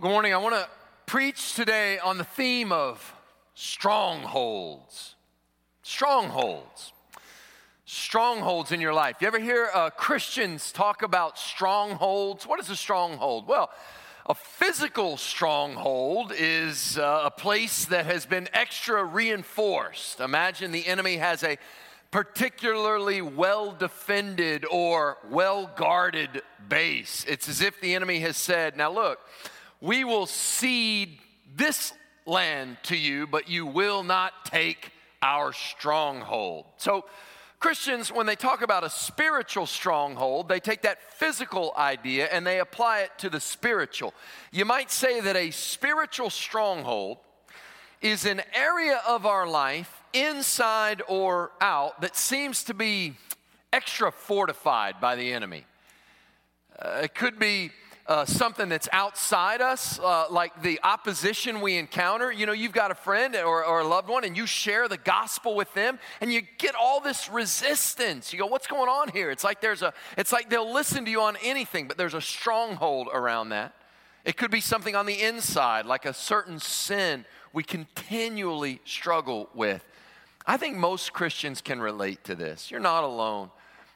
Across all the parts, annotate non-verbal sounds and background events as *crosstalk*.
Good morning. I want to preach today on the theme of strongholds. Strongholds. Strongholds in your life. You ever hear uh, Christians talk about strongholds? What is a stronghold? Well, a physical stronghold is uh, a place that has been extra reinforced. Imagine the enemy has a particularly well defended or well guarded base. It's as if the enemy has said, Now look, we will cede this land to you, but you will not take our stronghold. So, Christians, when they talk about a spiritual stronghold, they take that physical idea and they apply it to the spiritual. You might say that a spiritual stronghold is an area of our life, inside or out, that seems to be extra fortified by the enemy. Uh, it could be uh, something that's outside us, uh, like the opposition we encounter. You know, you've got a friend or, or, a loved one and you share the gospel with them and you get all this resistance. You go, what's going on here? It's like there's a, it's like they'll listen to you on anything, but there's a stronghold around that. It could be something on the inside, like a certain sin we continually struggle with. I think most Christians can relate to this. You're not alone.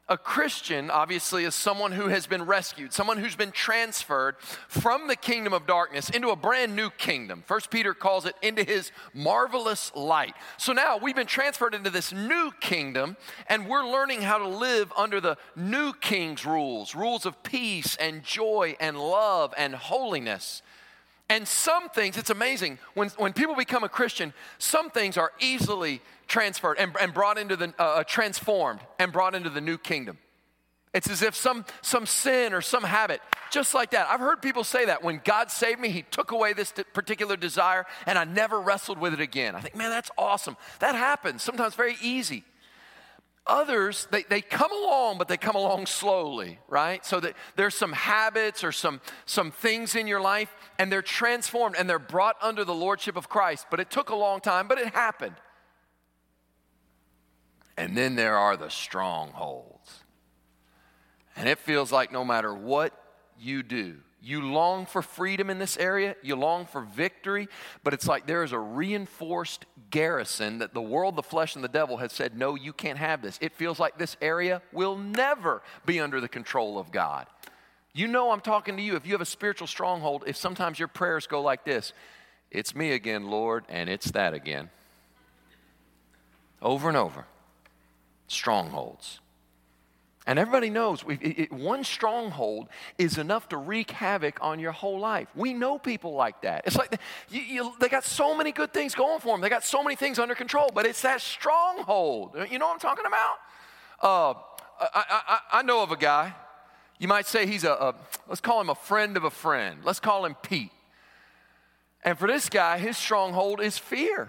A Christian, obviously, is someone who has been rescued, someone who's been transferred from the kingdom of darkness into a brand new kingdom. First Peter calls it into his marvelous light. So now we've been transferred into this new kingdom, and we're learning how to live under the new king's rules rules of peace and joy and love and holiness. And some things, it's amazing, when, when people become a Christian, some things are easily transferred and, and brought into the, uh, uh, transformed and brought into the new kingdom. It's as if some, some sin or some habit, just like that. I've heard people say that when God saved me, He took away this particular desire and I never wrestled with it again. I think, man, that's awesome. That happens, sometimes very easy. Others, they, they come along, but they come along slowly, right? So that there's some habits or some, some things in your life, and they're transformed and they're brought under the lordship of Christ. But it took a long time, but it happened. And then there are the strongholds. And it feels like no matter what you do, you long for freedom in this area, you long for victory, but it's like there is a reinforced garrison that the world, the flesh, and the devil has said, no, you can't have this. It feels like this area will never be under the control of God. You know, I'm talking to you. If you have a spiritual stronghold, if sometimes your prayers go like this It's me again, Lord, and it's that again. Over and over. Strongholds. And everybody knows it, it, one stronghold is enough to wreak havoc on your whole life. We know people like that. It's like you, you, they got so many good things going for them, they got so many things under control, but it's that stronghold. You know what I'm talking about? Uh, I, I, I, know of a guy, you might say he's a, a, let's call him a friend of a friend. Let's call him Pete. And for this guy, his stronghold is fear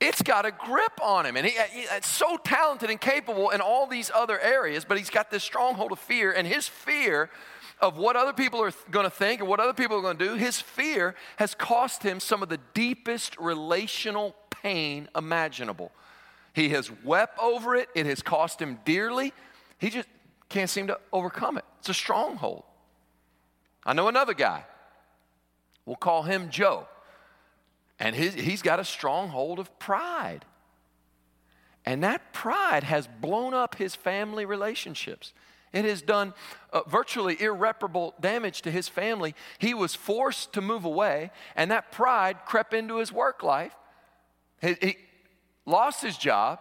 it's got a grip on him. And he, he's so talented and capable in all these other areas, but he's got this stronghold of fear. And his fear of what other people are going to think and what other people are going to do, his fear has cost him some of the deepest relational pain imaginable. He has wept over it, it has cost him dearly. He just can't seem to overcome it. It's a stronghold. I know another guy. We'll call him Joe. And his, he's got a stronghold of pride. And that pride has blown up his family relationships. It has done uh, virtually irreparable damage to his family. He was forced to move away, and that pride crept into his work life. He, he lost his job.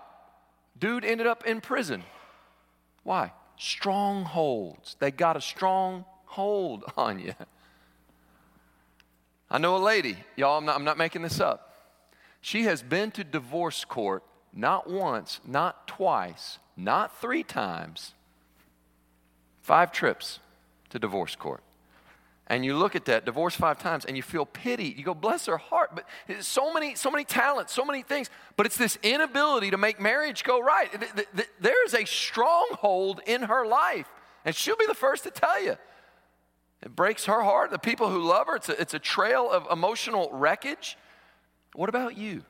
Dude ended up in prison. Why? Strongholds. They got a strong hold *laughs* on you. I know a lady, y'all, I'm not, I'm not making this up. She has been to divorce court not once, not twice, not three times, five trips to divorce court. And you look at that, divorce five times, and you feel pity. You go, bless her heart. But so many, so many talents, so many things. But it's this inability to make marriage go right. There's a stronghold in her life. And she'll be the first to tell you. It breaks her heart. The people who love her, it's a, it's a trail of emotional wreckage. What about you?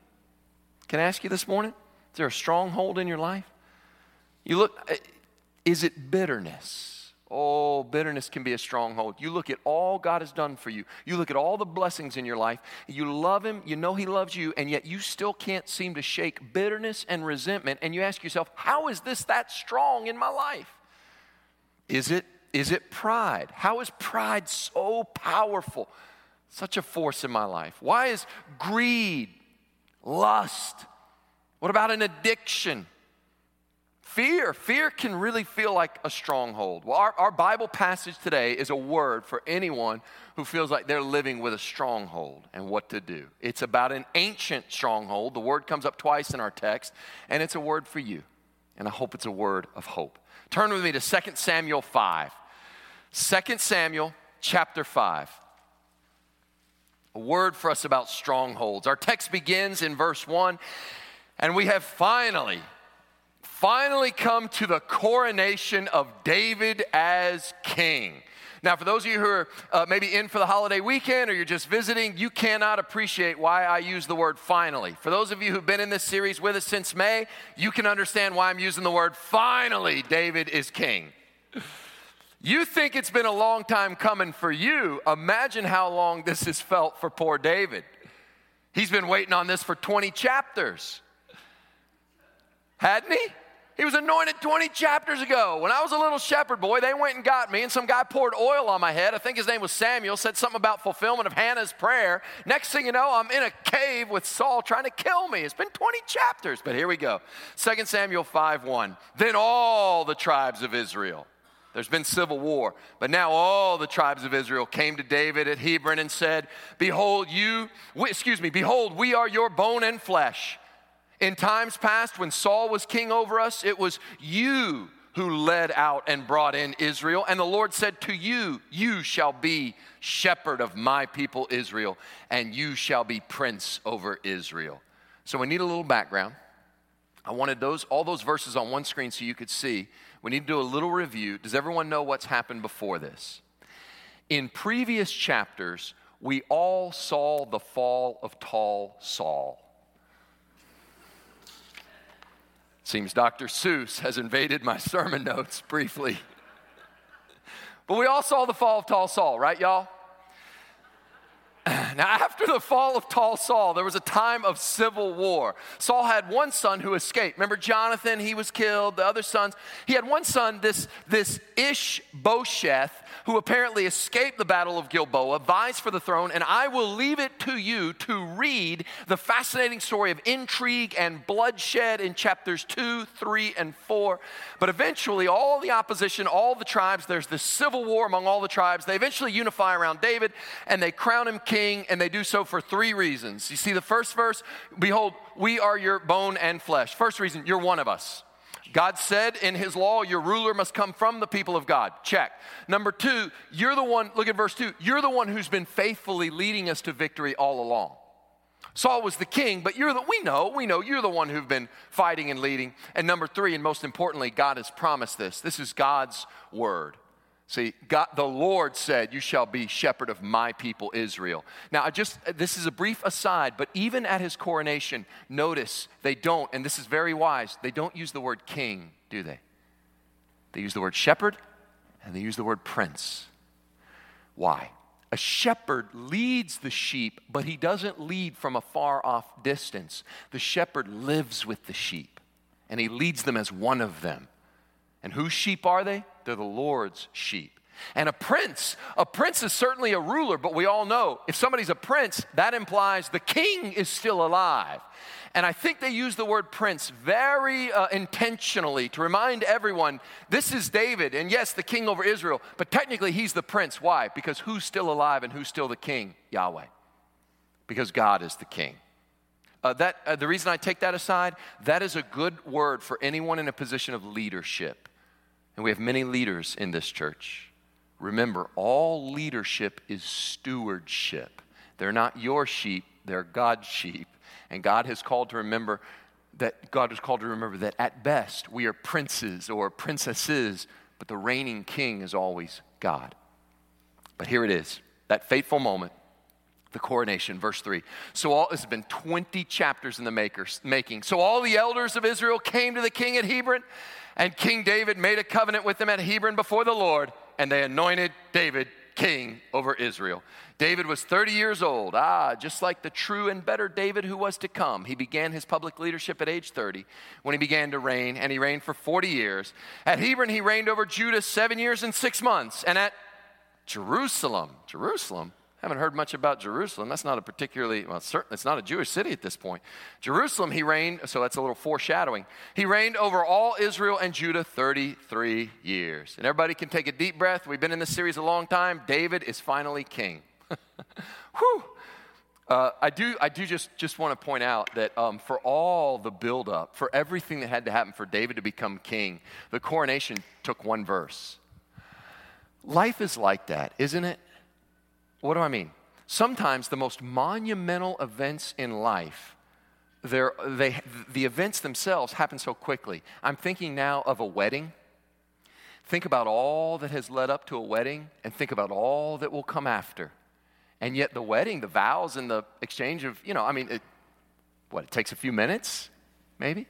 Can I ask you this morning? Is there a stronghold in your life? You look, uh, is it bitterness? Oh, bitterness can be a stronghold. You look at all God has done for you. You look at all the blessings in your life. You love Him. You know He loves you, and yet you still can't seem to shake bitterness and resentment. And you ask yourself, how is this that strong in my life? Is it, is it pride? How is pride so powerful? Such a force in my life. Why is greed, lust? What about an addiction? Fear. Fear can really feel like a stronghold. Well, our, our Bible passage today is a word for anyone who feels like they're living with a stronghold and what to do. It's about an ancient stronghold. The word comes up twice in our text, and it's a word for you. And I hope it's a word of hope. Turn with me to 2 Samuel 5. 2 Samuel chapter 5. A word for us about strongholds. Our text begins in verse 1, and we have finally finally come to the coronation of David as king. Now, for those of you who are uh, maybe in for the holiday weekend or you're just visiting, you cannot appreciate why I use the word finally. For those of you who've been in this series with us since May, you can understand why I'm using the word finally, David is king. You think it's been a long time coming for you. Imagine how long this has felt for poor David. He's been waiting on this for 20 chapters. Hadn't he? He was anointed 20 chapters ago. When I was a little shepherd boy, they went and got me, and some guy poured oil on my head. I think his name was Samuel, said something about fulfillment of Hannah's prayer. Next thing you know, I'm in a cave with Saul trying to kill me. It's been 20 chapters, but here we go. 2 Samuel 5 1. Then all the tribes of Israel, there's been civil war, but now all the tribes of Israel came to David at Hebron and said, Behold, you, excuse me, behold, we are your bone and flesh. In times past, when Saul was king over us, it was you who led out and brought in Israel. And the Lord said to you, You shall be shepherd of my people Israel, and you shall be prince over Israel. So we need a little background. I wanted those all those verses on one screen so you could see. We need to do a little review. Does everyone know what's happened before this? In previous chapters, we all saw the fall of tall Saul. Seems Dr. Seuss has invaded my sermon notes briefly. But we all saw the fall of tall Saul, right, y'all? Now, after the fall of tall Saul, there was a time of civil war. Saul had one son who escaped. Remember Jonathan? He was killed. The other sons. He had one son, this, this Ishbosheth, who apparently escaped the battle of Gilboa, vies for the throne, and I will leave it to you to read the fascinating story of intrigue and bloodshed in chapters 2, 3, and 4. But eventually, all the opposition, all the tribes, there's this civil war among all the tribes. They eventually unify around David and they crown him king, and they do so for three reasons. You see, the first verse, behold, we are your bone and flesh. First reason, you're one of us. God said in his law, your ruler must come from the people of God. Check. Number two, you're the one, look at verse two, you're the one who's been faithfully leading us to victory all along. Saul was the king, but you're the, we know, we know you're the one who've been fighting and leading. And number three, and most importantly, God has promised this. This is God's word. See, God, the Lord said, You shall be shepherd of my people Israel. Now, I just, this is a brief aside, but even at his coronation, notice they don't, and this is very wise, they don't use the word king, do they? They use the word shepherd and they use the word prince. Why? A shepherd leads the sheep, but he doesn't lead from a far off distance. The shepherd lives with the sheep and he leads them as one of them. And whose sheep are they? They're the Lord's sheep. And a prince, a prince is certainly a ruler, but we all know if somebody's a prince, that implies the king is still alive. And I think they use the word prince very uh, intentionally to remind everyone this is David, and yes, the king over Israel, but technically he's the prince. Why? Because who's still alive and who's still the king? Yahweh. Because God is the king. Uh, that, uh, the reason I take that aside, that is a good word for anyone in a position of leadership. And we have many leaders in this church. Remember, all leadership is stewardship. They're not your sheep, they're God's sheep. And God has called to remember that God has called to remember that at best we are princes or princesses, but the reigning king is always God. But here it is, that fateful moment the coronation, verse 3. So all has been 20 chapters in the makers, making. So all the elders of Israel came to the king at Hebron, and King David made a covenant with them at Hebron before the Lord. and they anointed David king over Israel. David was 30 years old. Ah, just like the true and better David who was to come. He began his public leadership at age 30 when he began to reign, and he reigned for 40 years. At Hebron, he reigned over Judah seven years and six months. And at Jerusalem, Jerusalem, haven't heard much about Jerusalem. That's not a particularly, well, certainly it's not a Jewish city at this point. Jerusalem, he reigned, so that's a little foreshadowing. He reigned over all Israel and Judah 33 years. And everybody can take a deep breath. We've been in this series a long time. David is finally king. *laughs* Whew. Uh, I do, I do just, just want to point out that um, for all the buildup, for everything that had to happen for David to become king, the coronation took one verse. Life is like that, isn't it? What do I mean? Sometimes the most monumental events in life, they, the events themselves happen so quickly. I'm thinking now of a wedding. Think about all that has led up to a wedding and think about all that will come after. And yet, the wedding, the vows, and the exchange of, you know, I mean, it, what, it takes a few minutes, maybe?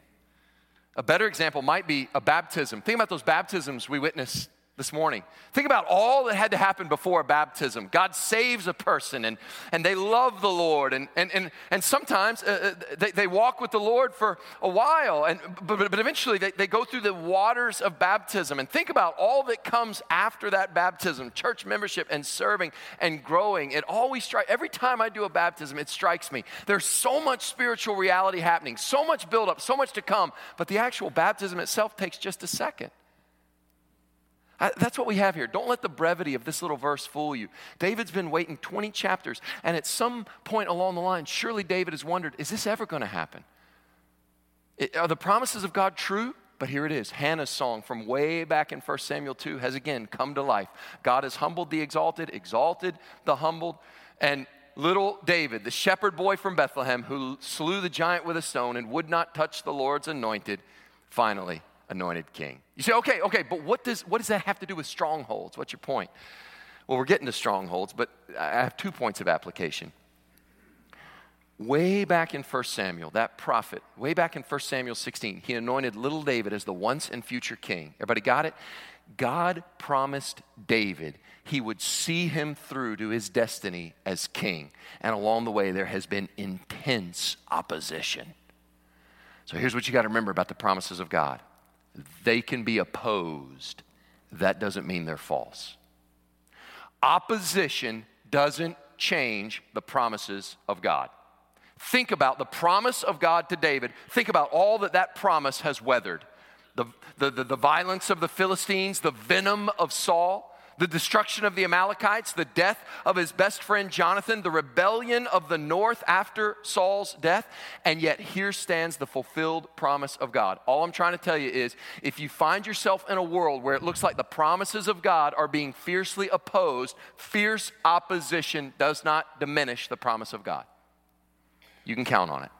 A better example might be a baptism. Think about those baptisms we witnessed this morning. Think about all that had to happen before baptism. God saves a person and, and they love the Lord. And, and, and, and sometimes uh, uh, they, they walk with the Lord for a while, and, but, but eventually they, they go through the waters of baptism. And think about all that comes after that baptism church membership and serving and growing. It always strikes, every time I do a baptism, it strikes me. There's so much spiritual reality happening, so much buildup, so much to come, but the actual baptism itself takes just a second. I, that's what we have here. Don't let the brevity of this little verse fool you. David's been waiting 20 chapters, and at some point along the line, surely David has wondered is this ever going to happen? It, are the promises of God true? But here it is. Hannah's song from way back in 1 Samuel 2 has again come to life. God has humbled the exalted, exalted the humbled. And little David, the shepherd boy from Bethlehem who slew the giant with a stone and would not touch the Lord's anointed, finally anointed king. You say, okay, okay, but what does, what does that have to do with strongholds? What's your point? Well, we're getting to strongholds, but I have two points of application. Way back in 1 Samuel, that prophet, way back in 1 Samuel 16, he anointed little David as the once and future king. Everybody got it? God promised David he would see him through to his destiny as king. And along the way, there has been intense opposition. So here's what you got to remember about the promises of God they can be opposed. That doesn't mean they're false. Opposition doesn't change the promises of God. Think about the promise of God to David. Think about all that that promise has weathered the, the, the, the violence of the Philistines, the venom of Saul, the destruction of the Amalekites, the death of his best friend Jonathan, the rebellion of the north after Saul's death, and yet here stands the fulfilled promise of God. All I'm trying to tell you is if you find yourself in a world where it looks like the promises of God are being fiercely opposed, fierce opposition does not diminish the promise of God. You can count on it.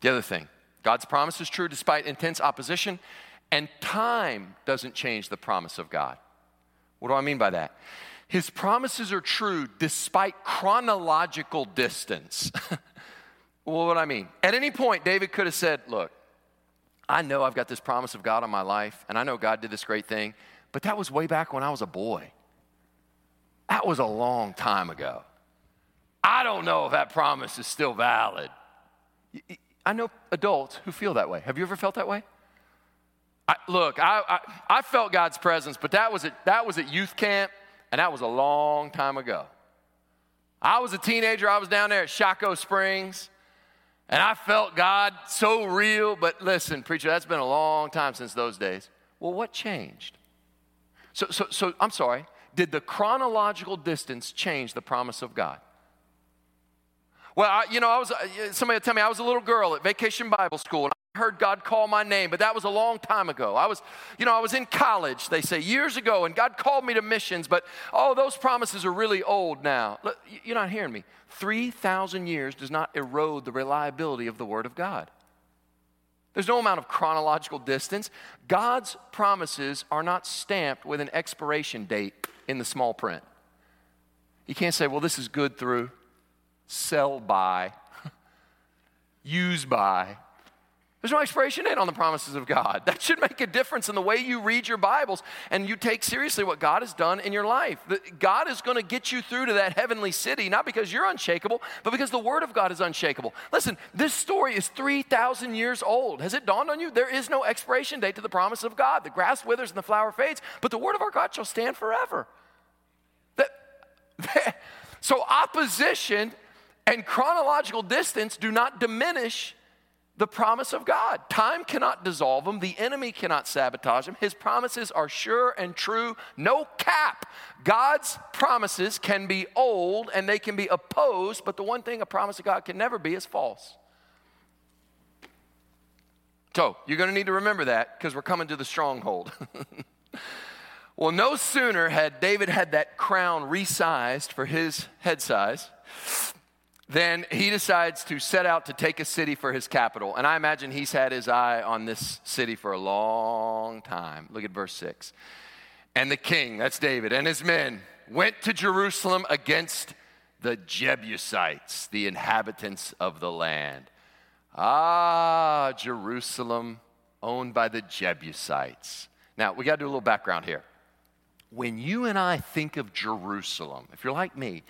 The other thing, God's promise is true despite intense opposition, and time doesn't change the promise of God. What do I mean by that? His promises are true despite chronological distance. *laughs* well, what I mean? At any point, David could have said, Look, I know I've got this promise of God on my life, and I know God did this great thing, but that was way back when I was a boy. That was a long time ago. I don't know if that promise is still valid. I know adults who feel that way. Have you ever felt that way? I, look, I, I, I, felt God's presence, but that was, at, that was at youth camp, and that was a long time ago. I was a teenager, I was down there at Shocco Springs, and I felt God so real. But listen, preacher, that's been a long time since those days. Well, what changed? So, so, so I'm sorry, did the chronological distance change the promise of God? Well, I, you know, I was, uh, somebody would tell me I was a little girl at vacation Bible school, and heard God call my name, but that was a long time ago. I was, you know, I was in college, they say, years ago, and God called me to missions, but oh, those promises are really old now. Look, you're not hearing me. 3,000 years does not erode the reliability of the Word of God. There's no amount of chronological distance. God's promises are not stamped with an expiration date in the small print. You can't say, well, this is good through, sell by, *laughs* use by. There's no expiration date on the promises of God. *laughs* That should make a difference in the way you read your Bibles and you take seriously what God has done in your life. God is going to get you through to that heavenly city, not because you're unshakable, but because the Word of God is unshakable. Listen, this story is 3,000 years old. Has it dawned on you? There is no expiration date to the promise of God. The grass withers and the flower fades, but the Word of our God shall stand forever. That, that, *laughs* so, opposition and chronological distance do not diminish the promise of God. Time cannot dissolve them, the enemy cannot sabotage them. His promises are sure and true, no cap. God's promises can be old and they can be opposed, but the one thing a promise of God can never be is false. So, you're going to need to remember that because we're coming to the stronghold. *laughs* well, no sooner had David had that crown resized for his head size then he decides to set out to take a city for his capital. And I imagine he's had his eye on this city for a long time. Look at verse 6. And the king, that's David, and his men went to Jerusalem against the Jebusites, the inhabitants of the land. Ah, Jerusalem, owned by the Jebusites. Now, we got to do a little background here. When you and I think of Jerusalem, if you're like me,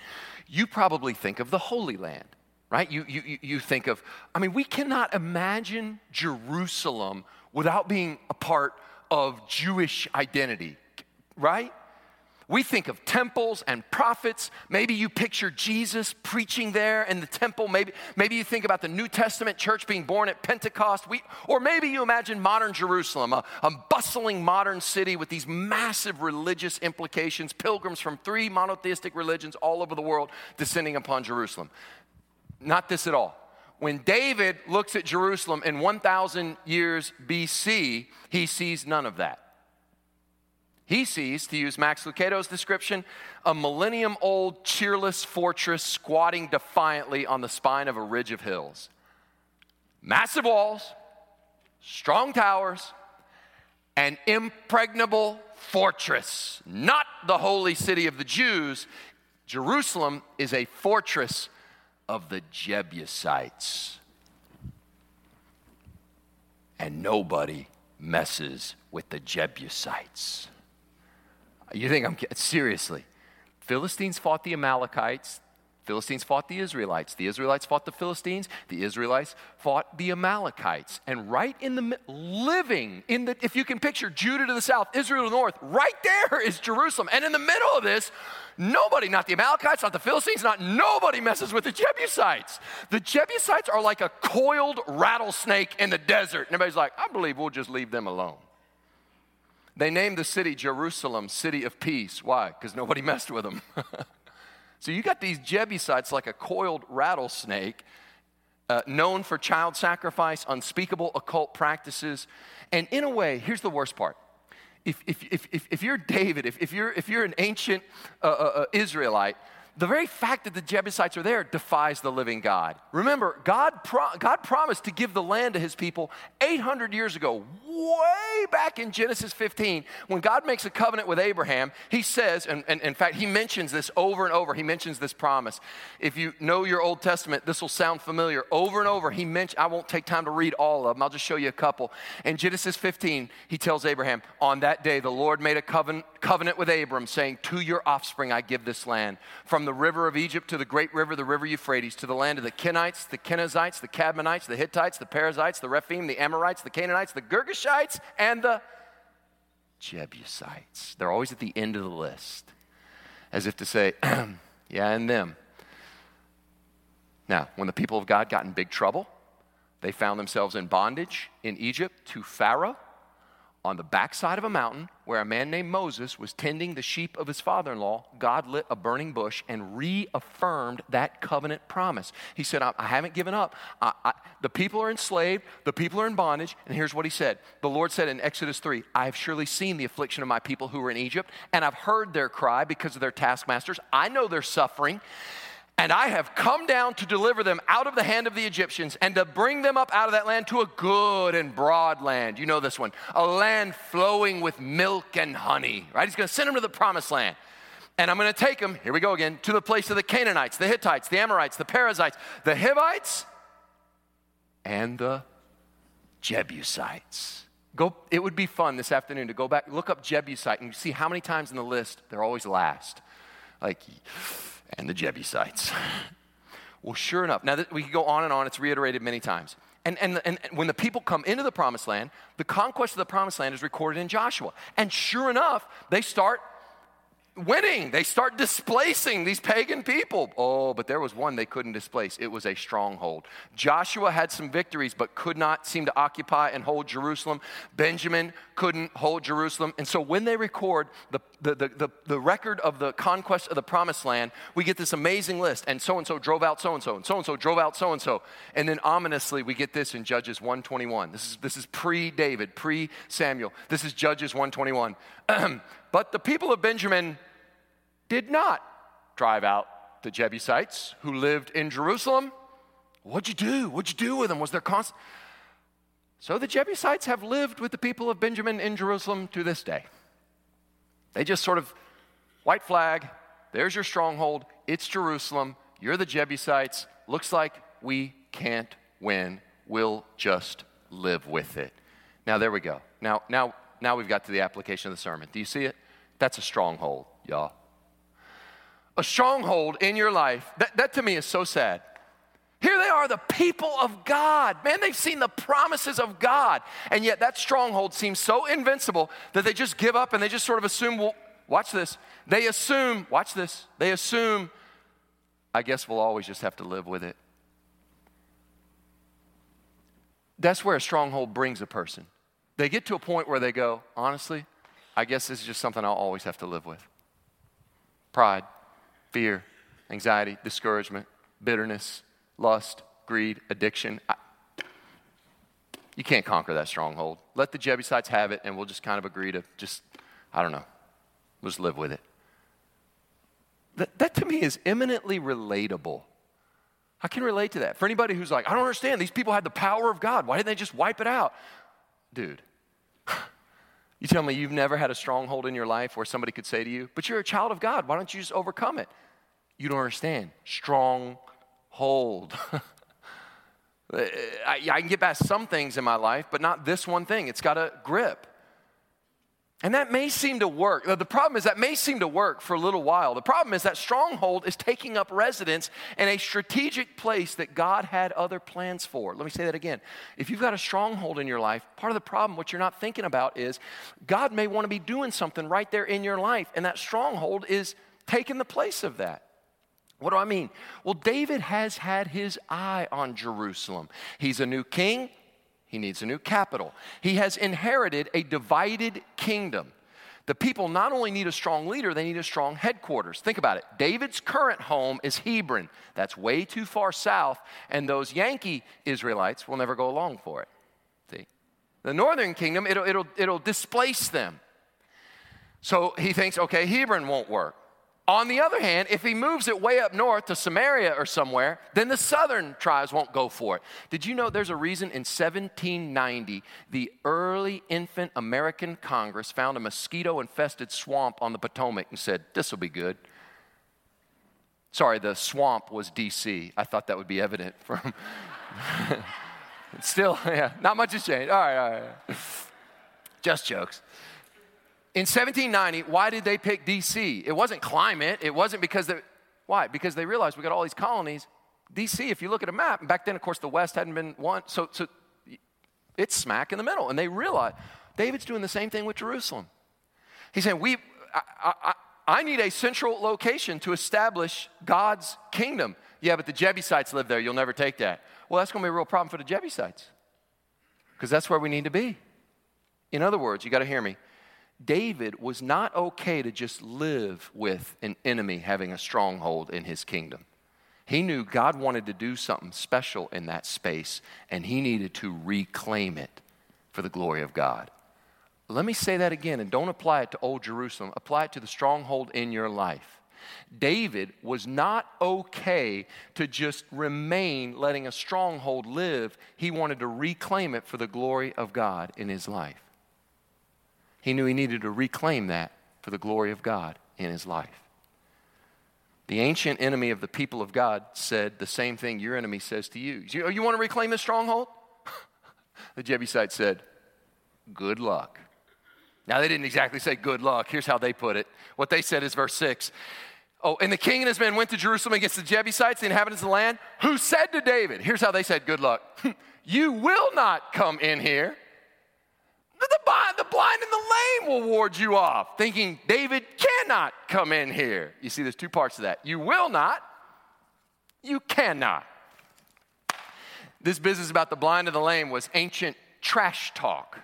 you probably think of the Holy Land, right? You, you, you think of, I mean, we cannot imagine Jerusalem without being a part of Jewish identity, right? We think of temples and prophets. Maybe you picture Jesus preaching there in the temple. Maybe, maybe you think about the New Testament church being born at Pentecost. We, or maybe you imagine modern Jerusalem, a, a bustling modern city with these massive religious implications, pilgrims from three monotheistic religions all over the world descending upon Jerusalem. Not this at all. When David looks at Jerusalem in 1,000 years BC, he sees none of that. He sees, to use Max Lucado's description, a millennium old cheerless fortress squatting defiantly on the spine of a ridge of hills. Massive walls, strong towers, an impregnable fortress, not the holy city of the Jews. Jerusalem is a fortress of the Jebusites. And nobody messes with the Jebusites. You think I'm seriously? Philistines fought the Amalekites. Philistines fought the Israelites. The Israelites fought the Philistines. The Israelites fought the Amalekites. And right in the living in the if you can picture Judah to the south, Israel to the north, right there is Jerusalem. And in the middle of this, nobody, not the Amalekites, not the Philistines, not nobody messes with the Jebusites. The Jebusites are like a coiled rattlesnake in the desert. And everybody's like, I believe we'll just leave them alone. They named the city Jerusalem, city of peace. Why? Because nobody messed with them. *laughs* so you got these Jebusites like a coiled rattlesnake, uh, known for child sacrifice, unspeakable occult practices. And in a way, here's the worst part. If, if, if, if, if you're David, if, if, you're, if you're an ancient uh, uh, uh Israelite, the very fact that the Jebusites are there defies the living God. Remember, God, pro- God promised to give the land to his people 800 years ago, way back in Genesis 15. When God makes a covenant with Abraham, he says, and, and in fact, he mentions this over and over. He mentions this promise. If you know your Old Testament, this will sound familiar. Over and over, he mentioned, I won't take time to read all of them, I'll just show you a couple. In Genesis 15, he tells Abraham, On that day, the Lord made a covenant, covenant with Abram, saying, To your offspring I give this land. From the river of Egypt to the great river, the river Euphrates, to the land of the Kenites, the Kenizzites, the Kadmonites, the Hittites, the Perizzites, the Rephaim, the Amorites, the Canaanites, the Girgashites, and the Jebusites. They're always at the end of the list, as if to say, *clears throat* yeah, and them. Now, when the people of God got in big trouble, they found themselves in bondage in Egypt to Pharaoh on the backside of a mountain where a man named Moses was tending the sheep of his father in law, God lit a burning bush and reaffirmed that covenant promise. He said, I, I haven't given up. I, I, the people are enslaved, the people are in bondage. And here's what he said The Lord said in Exodus 3 I have surely seen the affliction of my people who are in Egypt, and I've heard their cry because of their taskmasters. I know their suffering. And I have come down to deliver them out of the hand of the Egyptians and to bring them up out of that land to a good and broad land. You know this one a land flowing with milk and honey, right? He's going to send them to the promised land. And I'm going to take them, here we go again, to the place of the Canaanites, the Hittites, the Amorites, the Perizzites, the Hivites, and the Jebusites. Go, it would be fun this afternoon to go back, look up Jebusite, and see how many times in the list they're always last. Like, and the Jebusites. well, sure enough, now we could go on and on, it's reiterated many times. And, and, and when the people come into the promised land, the conquest of the promised land is recorded in Joshua. And sure enough, they start winning. They start displacing these pagan people. Oh, but there was one they couldn't displace. It was a stronghold. Joshua had some victories, but could not seem to occupy and hold Jerusalem. Benjamin couldn't hold Jerusalem. And so when they record the, the, the, the, the record of the conquest of the promised land, we get this amazing list. And so and so drove out so and so, and so and so drove out so and so. And then ominously, we get this in Judges 121. This is, this is pre David, pre Samuel. This is Judges 121. *clears throat* But the people of Benjamin did not drive out the Jebusites who lived in Jerusalem. What'd you do? What'd you do with them? Was there constant? So the Jebusites have lived with the people of Benjamin in Jerusalem to this day. They just sort of, white flag, there's your stronghold, it's Jerusalem, you're the Jebusites, looks like we can't win, we'll just live with it. Now there we go. Now, now, now we've got to the application of the sermon. Do you see it? That's a stronghold, y'all. A stronghold in your life. That, that to me is so sad. Here they are, the people of God. Man, they've seen the promises of God. And yet that stronghold seems so invincible that they just give up and they just sort of assume, well, watch this. They assume, watch this, they assume, I guess we'll always just have to live with it. That's where a stronghold brings a person. They get to a point where they go, honestly, I guess this is just something I'll always have to live with. Pride, fear, anxiety, discouragement, bitterness, lust, greed, addiction. I, you can't conquer that stronghold. Let the Jebusites have it, and we'll just kind of agree to just, I don't know, we'll just live with it. That, that to me is eminently relatable. I can relate to that. For anybody who's like, I don't understand, these people had the power of God. Why didn't they just wipe it out? Dude, you tell me you've never had a stronghold in your life where somebody could say to you, but you're a child of God. Why don't you just overcome it? You don't understand. Stronghold. *laughs* I, I can get past some things in my life, but not this one thing. It's got a grip. And that may seem to work. The problem is that may seem to work for a little while. The problem is that stronghold is taking up residence in a strategic place that God had other plans for. Let me say that again. If you've got a stronghold in your life, part of the problem, what you're not thinking about is God may want to be doing something right there in your life, and that stronghold is taking the place of that. What do I mean? Well, David has had his eye on Jerusalem. He's a new king, he needs a new capital. He has inherited a divided kingdom. The people not only need a strong leader, they need a strong headquarters. Think about it. David's current home is Hebron. That's way too far south, and those Yankee Israelites will never go along for it. See? The northern kingdom, it'll, it'll, it'll displace them. So he thinks, okay, Hebron won't work. On the other hand, if he moves it way up north to Samaria or somewhere, then the southern tribes won't go for it. Did you know there's a reason in 1790 the early infant American Congress found a mosquito infested swamp on the Potomac and said, This will be good? Sorry, the swamp was DC. I thought that would be evident from. *laughs* Still, yeah, not much has changed. All right, all right. Just jokes. In 1790, why did they pick DC? It wasn't climate. It wasn't because they, why? Because they realized we got all these colonies. DC, if you look at a map, and back then, of course, the West hadn't been one, so, so it's smack in the middle. And they realized David's doing the same thing with Jerusalem. He's saying, we, I, I, I need a central location to establish God's kingdom. Yeah, but the Jebusites live there. You'll never take that. Well, that's going to be a real problem for the Jebusites because that's where we need to be. In other words, you got to hear me. David was not okay to just live with an enemy having a stronghold in his kingdom. He knew God wanted to do something special in that space, and he needed to reclaim it for the glory of God. Let me say that again, and don't apply it to Old Jerusalem. Apply it to the stronghold in your life. David was not okay to just remain letting a stronghold live. He wanted to reclaim it for the glory of God in his life. He knew he needed to reclaim that for the glory of God in his life. The ancient enemy of the people of God said the same thing your enemy says to you. You, you want to reclaim this stronghold? *laughs* The Jebusite said, Good luck. Now, they didn't exactly say good luck. Here's how they put it. What they said is verse 6. Oh, and the king and his men went to Jerusalem against the Jebusites, the inhabitants of the land, who said to David, Here's how they said, Good luck. *laughs* you will not come in here. The, the blind and the lame will ward you off, thinking David cannot come in here. You see, there's two parts to that. You will not, you cannot. This business about the blind and the lame was ancient trash talk.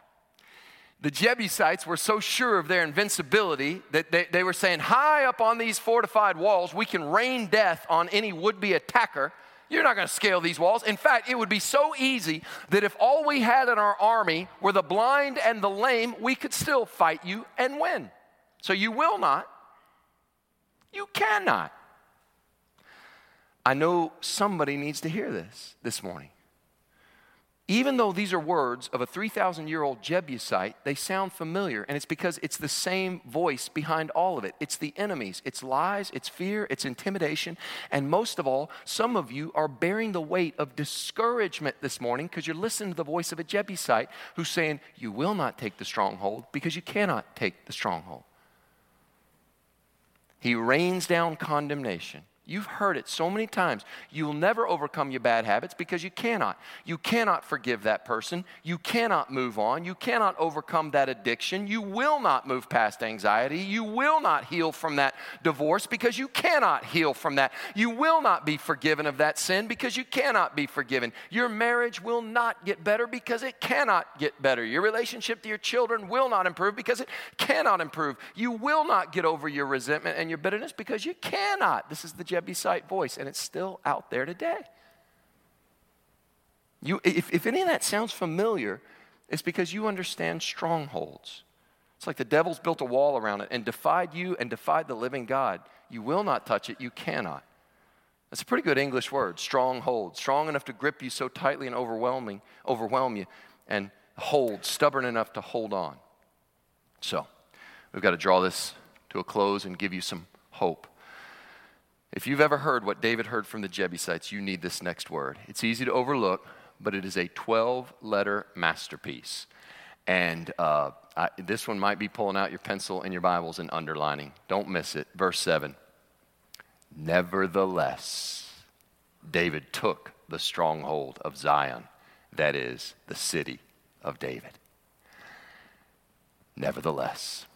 The Jebusites were so sure of their invincibility that they, they were saying, High up on these fortified walls, we can rain death on any would be attacker. You're not going to scale these walls. In fact, it would be so easy that if all we had in our army were the blind and the lame, we could still fight you and win. So you will not. You cannot. I know somebody needs to hear this this morning. Even though these are words of a 3,000 year old Jebusite, they sound familiar, and it's because it's the same voice behind all of it. It's the enemies, it's lies, it's fear, it's intimidation, and most of all, some of you are bearing the weight of discouragement this morning because you're listening to the voice of a Jebusite who's saying, You will not take the stronghold because you cannot take the stronghold. He rains down condemnation. You've heard it so many times. You will never overcome your bad habits because you cannot. You cannot forgive that person. You cannot move on. You cannot overcome that addiction. You will not move past anxiety. You will not heal from that divorce because you cannot heal from that. You will not be forgiven of that sin because you cannot be forgiven. Your marriage will not get better because it cannot get better. Your relationship to your children will not improve because it cannot improve. You will not get over your resentment and your bitterness because you cannot. This is the Jebusite voice, and it's still out there today. You, if, if any of that sounds familiar, it's because you understand strongholds. It's like the devil's built a wall around it and defied you and defied the living God. You will not touch it, you cannot. That's a pretty good English word, stronghold. Strong enough to grip you so tightly and overwhelming, overwhelm you, and hold, stubborn enough to hold on. So, we've got to draw this to a close and give you some hope. If you've ever heard what David heard from the Jebusites, you need this next word. It's easy to overlook, but it is a 12 letter masterpiece. And uh, I, this one might be pulling out your pencil and your Bibles and underlining. Don't miss it. Verse 7. Nevertheless, David took the stronghold of Zion, that is, the city of David. Nevertheless.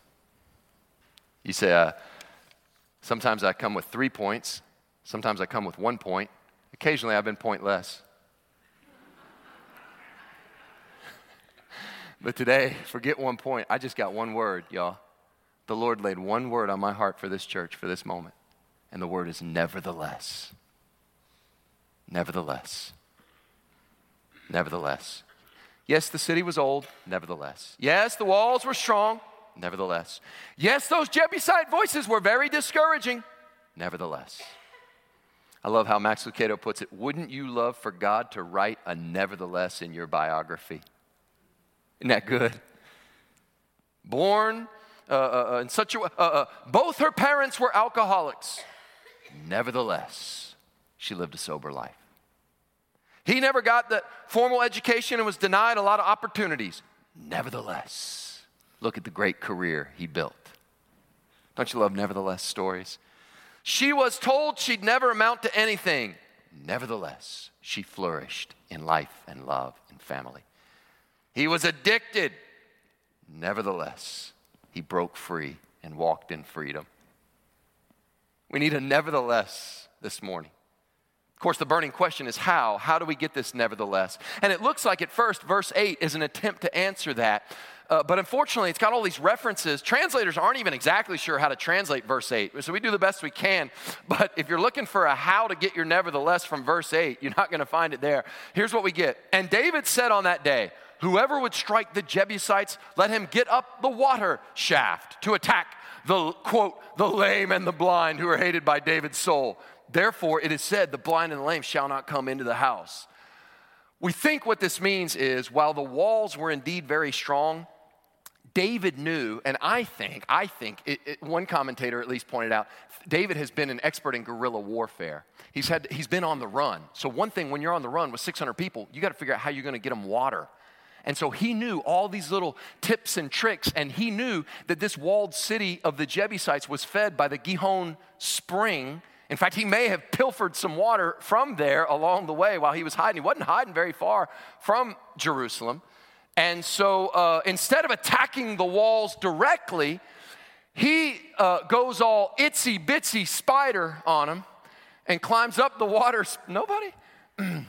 You say, uh, Sometimes I come with three points. Sometimes I come with one point. Occasionally I've been pointless. *laughs* but today, forget one point. I just got one word, y'all. The Lord laid one word on my heart for this church, for this moment. And the word is nevertheless. Nevertheless. Nevertheless. Yes, the city was old, nevertheless. Yes, the walls were strong, Nevertheless. Yes, those Jebusite voices were very discouraging. Nevertheless. I love how Max Lucado puts it. Wouldn't you love for God to write a nevertheless in your biography? Isn't that good? Born uh, uh, uh in such a way, uh, uh, both her parents were alcoholics. Nevertheless, she lived a sober life. He never got the formal education and was denied a lot of opportunities. Nevertheless, Look at the great career he built. Don't you love nevertheless stories? She was told she'd never amount to anything. Nevertheless, she flourished in life and love and family. He was addicted. Nevertheless, he broke free and walked in freedom. We need a nevertheless this morning. Of course, the burning question is how? How do we get this nevertheless? And it looks like at first, verse 8 is an attempt to answer that. Uh, but unfortunately, it's got all these references. Translators aren't even exactly sure how to translate verse 8. So we do the best we can. *laughs* But if you're looking for a how to get your nevertheless from verse 8, you're not going to find it there. Here's what we get. And David said on that day, Whoever would strike the Jebusites, let him get up the water shaft to attack the, quote, the lame and the blind who are hated by David's soul. Therefore, it is said, The blind and the lame shall not come into the house. We think what this means is while the walls were indeed very strong, David knew, and I think, I think, it, it, one commentator at least pointed out, David has been an expert in guerrilla warfare. He's, had, he's been on the run. So, one thing when you're on the run with 600 people, you got to figure out how you're going to get them water. And so he knew all these little tips and tricks, and he knew that this walled city of the Jebusites was fed by the Gihon spring. In fact, he may have pilfered some water from there along the way while he was hiding. He wasn't hiding very far from Jerusalem. And so uh, instead of attacking the walls directly, he uh, goes all itsy bitsy spider on them and climbs up the water. Nobody? *clears throat*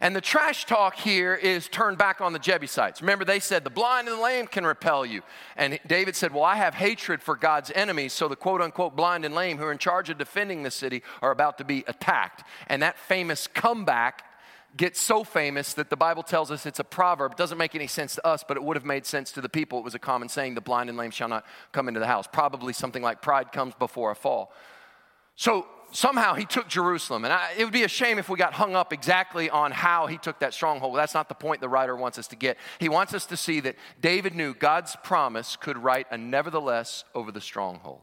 And the trash talk here is turned back on the Jebusites. Remember, they said, The blind and the lame can repel you. And David said, Well, I have hatred for God's enemies, so the quote unquote blind and lame who are in charge of defending the city are about to be attacked. And that famous comeback gets so famous that the Bible tells us it's a proverb. It doesn't make any sense to us, but it would have made sense to the people. It was a common saying, the blind and lame shall not come into the house. Probably something like pride comes before a fall. So somehow he took Jerusalem. And I, it would be a shame if we got hung up exactly on how he took that stronghold. That's not the point the writer wants us to get. He wants us to see that David knew God's promise could write a nevertheless over the stronghold.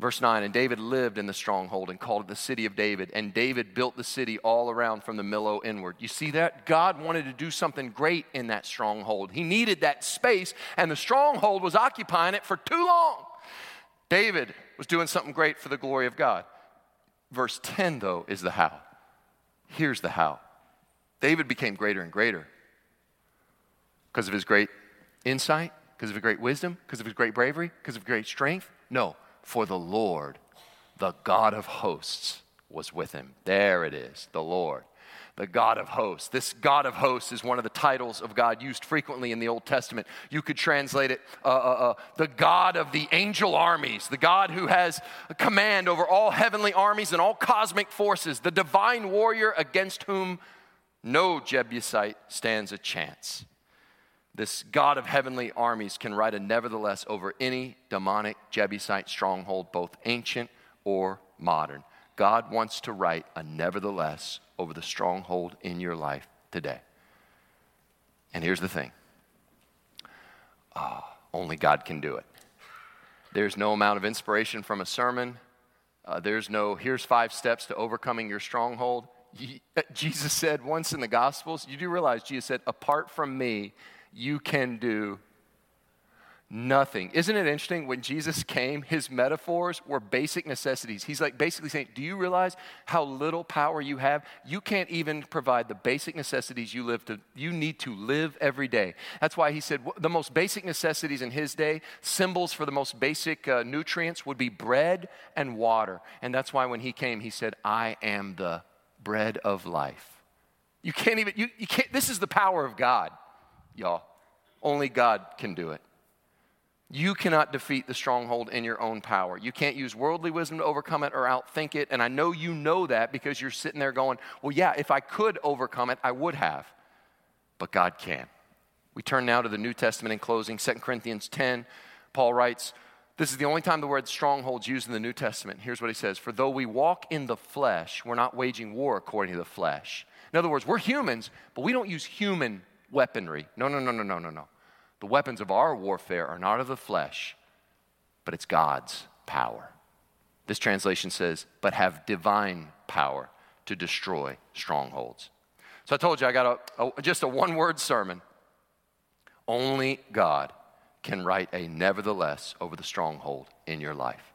Verse 9, and David lived in the stronghold and called it the city of David. And David built the city all around from the Millo inward. You see that? God wanted to do something great in that stronghold. He needed that space, and the stronghold was occupying it for too long. David was doing something great for the glory of God. Verse 10, though, is the how. Here's the how David became greater and greater because of his great insight, because of his great wisdom, because of his great bravery, because of great strength. No, for the Lord, the God of hosts, was with him. There it is, the Lord the God of hosts. This God of hosts is one of the titles of God used frequently in the Old Testament. You could translate it uh, uh, uh, the God of the angel armies, the God who has command over all heavenly armies and all cosmic forces, the divine warrior against whom no Jebusite stands a chance. This God of heavenly armies can write a nevertheless over any demonic Jebusite stronghold, both ancient or modern. God wants to write a nevertheless over the stronghold in your life today. And here's the thing uh, only God can do it. There's no amount of inspiration from a sermon. Uh, there's no, here's five steps to overcoming your stronghold. *laughs* Jesus said once in the Gospels, you do realize Jesus said, apart from me, you can do nothing. Isn't it interesting? When Jesus came, his metaphors were basic necessities. He's like basically saying, Do you realize how little power you have? You can't even provide the basic necessities you live to you need to live every day. That's why he said the most basic necessities in his day, symbols for the most basic uh, nutrients would be bread and water. And that's why when he came, he said, I am the bread of life. You can't even, you, you can't, this is the power of God, y'all. Only God can do it. You cannot defeat the stronghold in your own power. You can't use worldly wisdom to overcome it or outthink it. And I know you know that because you're sitting there going, well, yeah, if I could overcome it, I would have. But God can. We turn now to the New Testament in closing, 2 Corinthians 10. Paul writes, This is the only time the word stronghold is used in the New Testament. Here's what he says For though we walk in the flesh, we're not waging war according to the flesh. In other words, we're humans, but we don't use human weaponry. No, no, no, no, no, no, no. The weapons of our warfare are not of the flesh, but it's God's power. This translation says, but have divine power to destroy strongholds. So I told you I got a, a just a one word sermon. Only God can write a nevertheless over the stronghold in your life.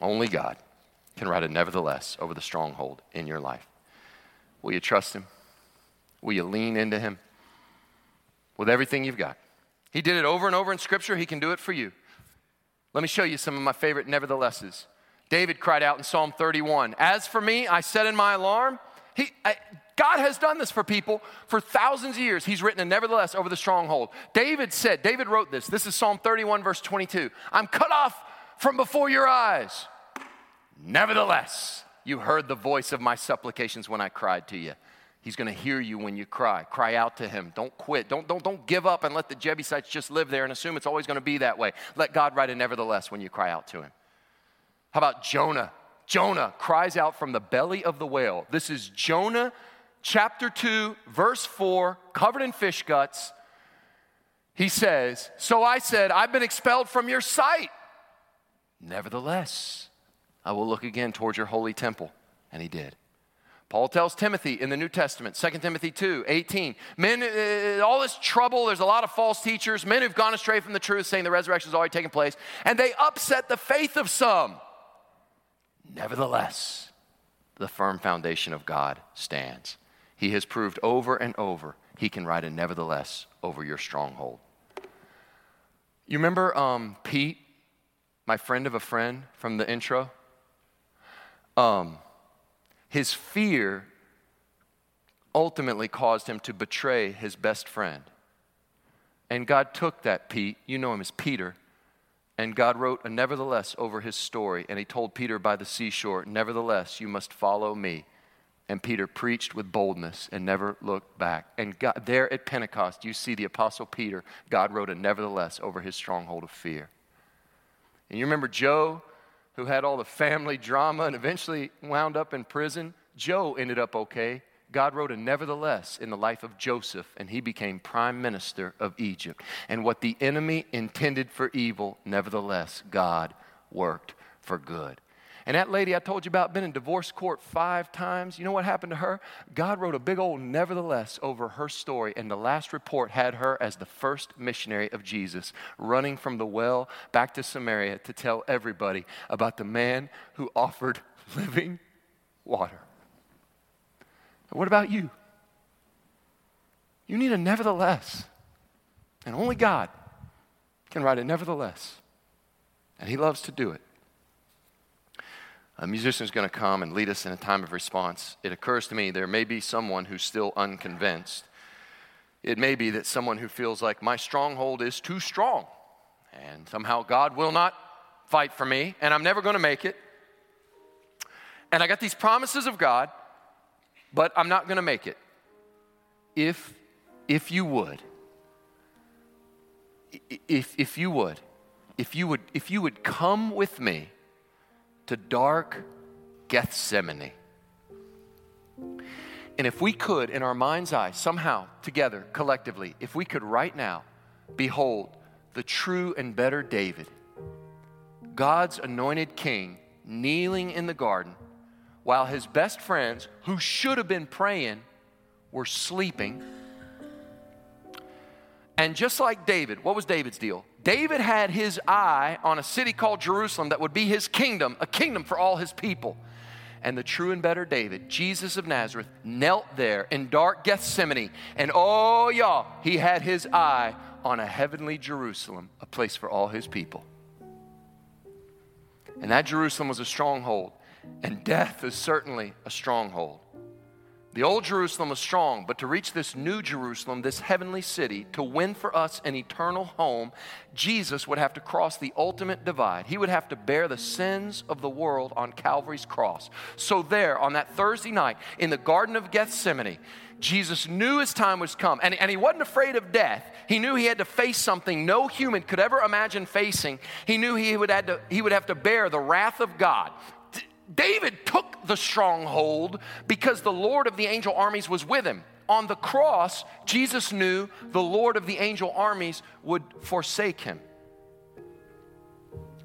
Only God can write a nevertheless over the stronghold in your life. Will you trust Him? Will you lean into Him? with everything you've got. He did it over and over in Scripture. He can do it for you. Let me show you some of my favorite neverthelesses. David cried out in Psalm 31 As for me, I said in my alarm, he, I, God has done this for people for thousands of years. He's written a nevertheless over the stronghold. David said, David wrote this. This is Psalm 31, verse 22. I'm cut off from before your eyes. Nevertheless, you heard the voice of my supplications when I cried to you. He's going to hear you when you cry. Cry out to him. Don't quit. Don't, don't, don't give up and let the Jebusites just live there and assume it's always going to be that way. Let God write a nevertheless when you cry out to him. How about Jonah? Jonah cries out from the belly of the whale. This is Jonah chapter 2, verse 4, covered in fish guts. He says, So I said, I've been expelled from your sight. Nevertheless, I will look again towards your holy temple. And he did. Paul tells Timothy in the New Testament, 2 Timothy 2 18, men, uh, all this trouble, there's a lot of false teachers, men who've gone astray from the truth, saying the resurrection has already taken place, and they upset the faith of some. Nevertheless, the firm foundation of God stands. He has proved over and over he can write a nevertheless over your stronghold. You remember um, Pete, my friend of a friend from the intro? Um, his fear ultimately caused him to betray his best friend. And God took that Pete, you know him as Peter, and God wrote a nevertheless over his story. And he told Peter by the seashore, Nevertheless, you must follow me. And Peter preached with boldness and never looked back. And God, there at Pentecost, you see the Apostle Peter, God wrote a nevertheless over his stronghold of fear. And you remember Joe who had all the family drama and eventually wound up in prison. Joe ended up okay. God wrote a nevertheless in the life of Joseph, and he became prime minister of Egypt. And what the enemy intended for evil, nevertheless, God worked for good. And that lady I told you about been in divorce court five times. You know what happened to her? God wrote a big old nevertheless over her story, and the last report had her as the first missionary of Jesus, running from the well back to Samaria to tell everybody about the man who offered *laughs* living water. what about you? You need a nevertheless. And only God can write a nevertheless. And He loves to do it. A musician is going to come and lead us in a time of response. It occurs to me there may be someone who's still unconvinced. It may be that someone who feels like my stronghold is too strong and somehow God will not fight for me and I'm never going to make it. And I got these promises of God, but I'm not going to make it. If if you would if if you would if you would if you would come with me to dark Gethsemane. And if we could, in our mind's eye, somehow, together, collectively, if we could right now behold the true and better David, God's anointed king, kneeling in the garden, while his best friends, who should have been praying, were sleeping. And just like David, what was David's deal? David had his eye on a city called Jerusalem that would be his kingdom, a kingdom for all his people. And the true and better David, Jesus of Nazareth, knelt there in dark Gethsemane. And oh, y'all, he had his eye on a heavenly Jerusalem, a place for all his people. And that Jerusalem was a stronghold, and death is certainly a stronghold. The old Jerusalem was strong, but to reach this new Jerusalem, this heavenly city, to win for us an eternal home, Jesus would have to cross the ultimate divide. He would have to bear the sins of the world on Calvary's cross. So, there, on that Thursday night in the Garden of Gethsemane, Jesus knew his time was come, and, and he wasn't afraid of death. He knew he had to face something no human could ever imagine facing. He knew he would, have to, he would have to bear the wrath of God. David took the stronghold because the Lord of the angel armies was with him. On the cross, Jesus knew the Lord of the angel armies would forsake him.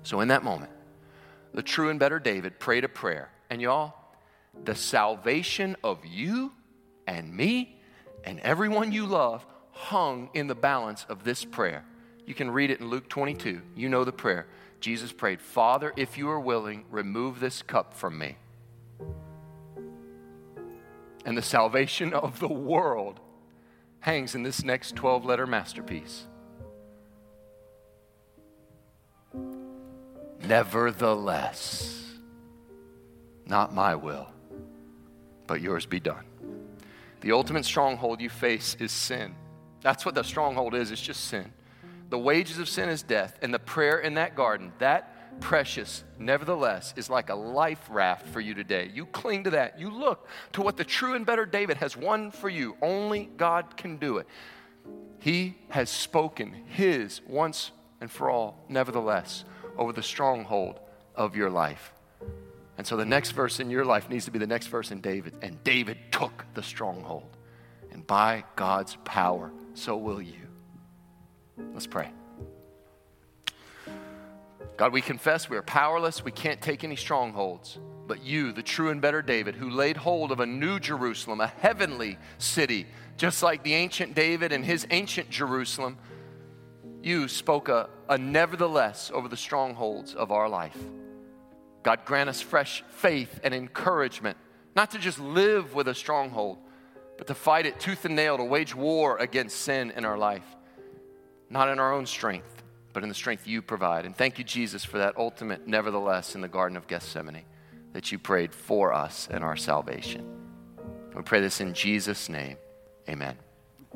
So, in that moment, the true and better David prayed a prayer. And y'all, the salvation of you and me and everyone you love hung in the balance of this prayer. You can read it in Luke 22. You know the prayer. Jesus prayed, Father, if you are willing, remove this cup from me. And the salvation of the world hangs in this next 12 letter masterpiece. Nevertheless, not my will, but yours be done. The ultimate stronghold you face is sin. That's what the stronghold is, it's just sin. The wages of sin is death, and the prayer in that garden, that precious, nevertheless, is like a life raft for you today. You cling to that. You look to what the true and better David has won for you. Only God can do it. He has spoken his once and for all, nevertheless, over the stronghold of your life. And so the next verse in your life needs to be the next verse in David. And David took the stronghold. And by God's power, so will you. Let's pray. God, we confess we are powerless. We can't take any strongholds. but you, the true and better David, who laid hold of a new Jerusalem, a heavenly city, just like the ancient David and his ancient Jerusalem, you spoke a, a nevertheless over the strongholds of our life. God, grant us fresh faith and encouragement, not to just live with a stronghold, but to fight it tooth and nail, to wage war against sin in our life, not in our own strength, but in the strength you provide. And thank you, Jesus, for that ultimate nevertheless in the Garden of Gethsemane that you prayed for us and our salvation. We pray this in Jesus' name. Amen.